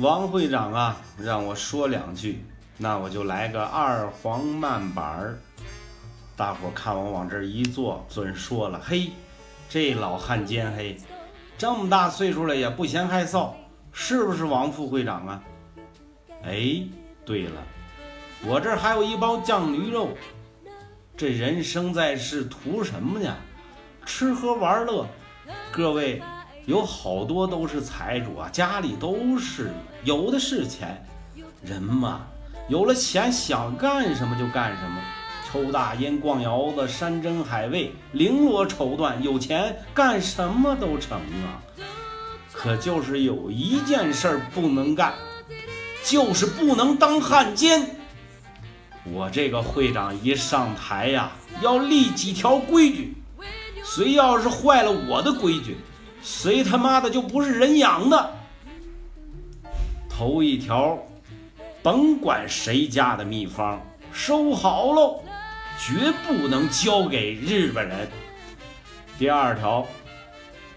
王会长啊，让我说两句，那我就来个二黄慢板儿。大伙看我往这一坐，准说了，嘿，这老汉奸嘿，这么大岁数了也不嫌害臊，是不是王副会长啊？哎，对了，我这还有一包酱驴肉。这人生在世图什么呢？吃喝玩乐，各位。有好多都是财主啊，家里都是有的是钱。人嘛，有了钱想干什么就干什么，抽大烟、逛窑子、山珍海味、绫罗绸缎，有钱干什么都成啊。可就是有一件事不能干，就是不能当汉奸。我这个会长一上台呀，要立几条规矩，谁要是坏了我的规矩。谁他妈的就不是人养的？头一条，甭管谁家的秘方，收好喽，绝不能交给日本人。第二条，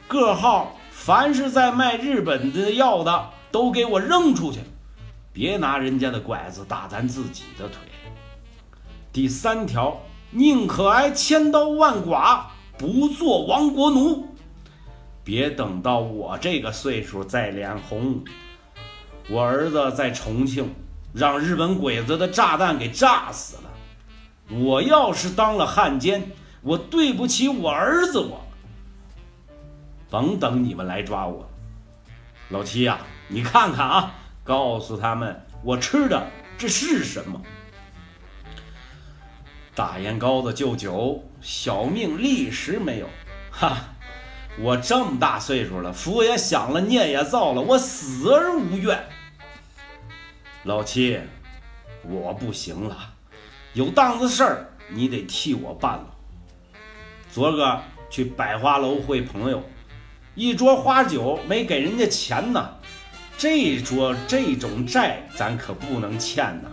各号凡是在卖日本的药的，都给我扔出去，别拿人家的拐子打咱自己的腿。第三条，宁可挨千刀万剐，不做亡国奴。别等到我这个岁数再脸红。我儿子在重庆让日本鬼子的炸弹给炸死了。我要是当了汉奸，我对不起我儿子，我甭等你们来抓我。老七呀，你看看啊，告诉他们我吃的这是什么？大烟膏子就酒，小命立时没有。哈。我这么大岁数了，福也享了，孽也造了，我死而无怨。老七，我不行了，有档子事儿你得替我办了。昨个去百花楼会朋友，一桌花酒没给人家钱呢，这桌这种债咱可不能欠呐。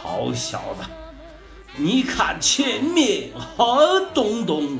好小子，你看前面好东东。